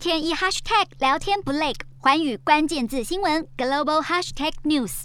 天一 hashtag 聊天不累，环宇关键字新闻 global hashtag news。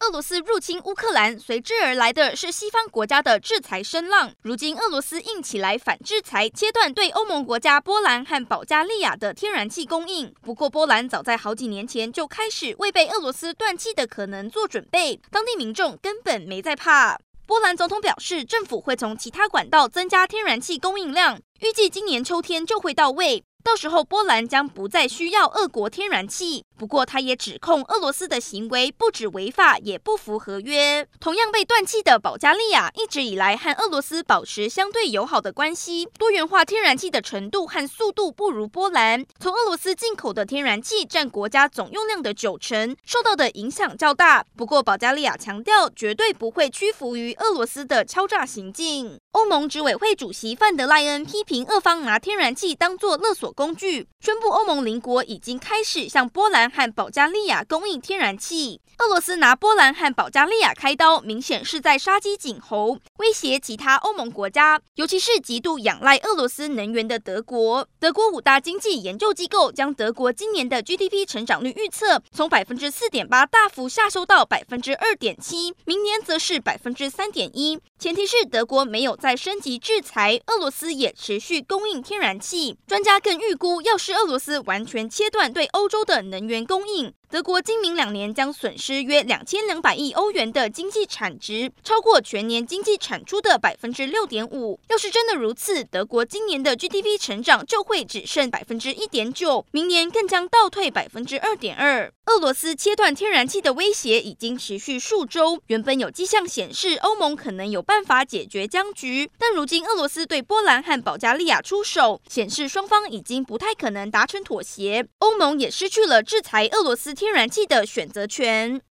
俄罗斯入侵乌克兰，随之而来的是西方国家的制裁声浪。如今，俄罗斯硬起来反制裁，切断对欧盟国家波兰和保加利亚的天然气供应。不过，波兰早在好几年前就开始为被俄罗斯断气的可能做准备，当地民众根本没在怕。波兰总统表示，政府会从其他管道增加天然气供应量，预计今年秋天就会到位。到时候，波兰将不再需要俄国天然气。不过，他也指控俄罗斯的行为不止违法，也不符合约。同样被断气的保加利亚，一直以来和俄罗斯保持相对友好的关系，多元化天然气的程度和速度不如波兰。从俄罗斯进口的天然气占国家总用量的九成，受到的影响较大。不过，保加利亚强调绝对不会屈服于俄罗斯的敲诈行径。欧盟执委会主席范德赖恩批评俄方拿天然气当作勒索工具，宣布欧盟邻国已经开始向波兰和保加利亚供应天然气。俄罗斯拿波兰和保加利亚开刀，明显是在杀鸡儆猴，威胁其他欧盟国家，尤其是极度仰赖俄罗斯能源的德国。德国五大经济研究机构将德国今年的 GDP 成长率预测从百分之四点八大幅下修到百分之二点七，明年则是百分之三点一。前提是德国没有再升级制裁，俄罗斯也持续供应天然气。专家更预估，要是俄罗斯完全切断对欧洲的能源供应，德国今明两年将损失约两千两百亿欧元的经济产值，超过全年经济产出的百分之六点五。要是真的如此，德国今年的 GDP 成长就会只剩百分之一点九，明年更将倒退百分之二点二。俄罗斯切断天然气的威胁已经持续数周，原本有迹象显示欧盟可能有办法解决僵局，但如今俄罗斯对波兰和保加利亚出手，显示双方已经不太可能达成妥协。欧盟也失去了制裁俄罗斯天然气的选择权。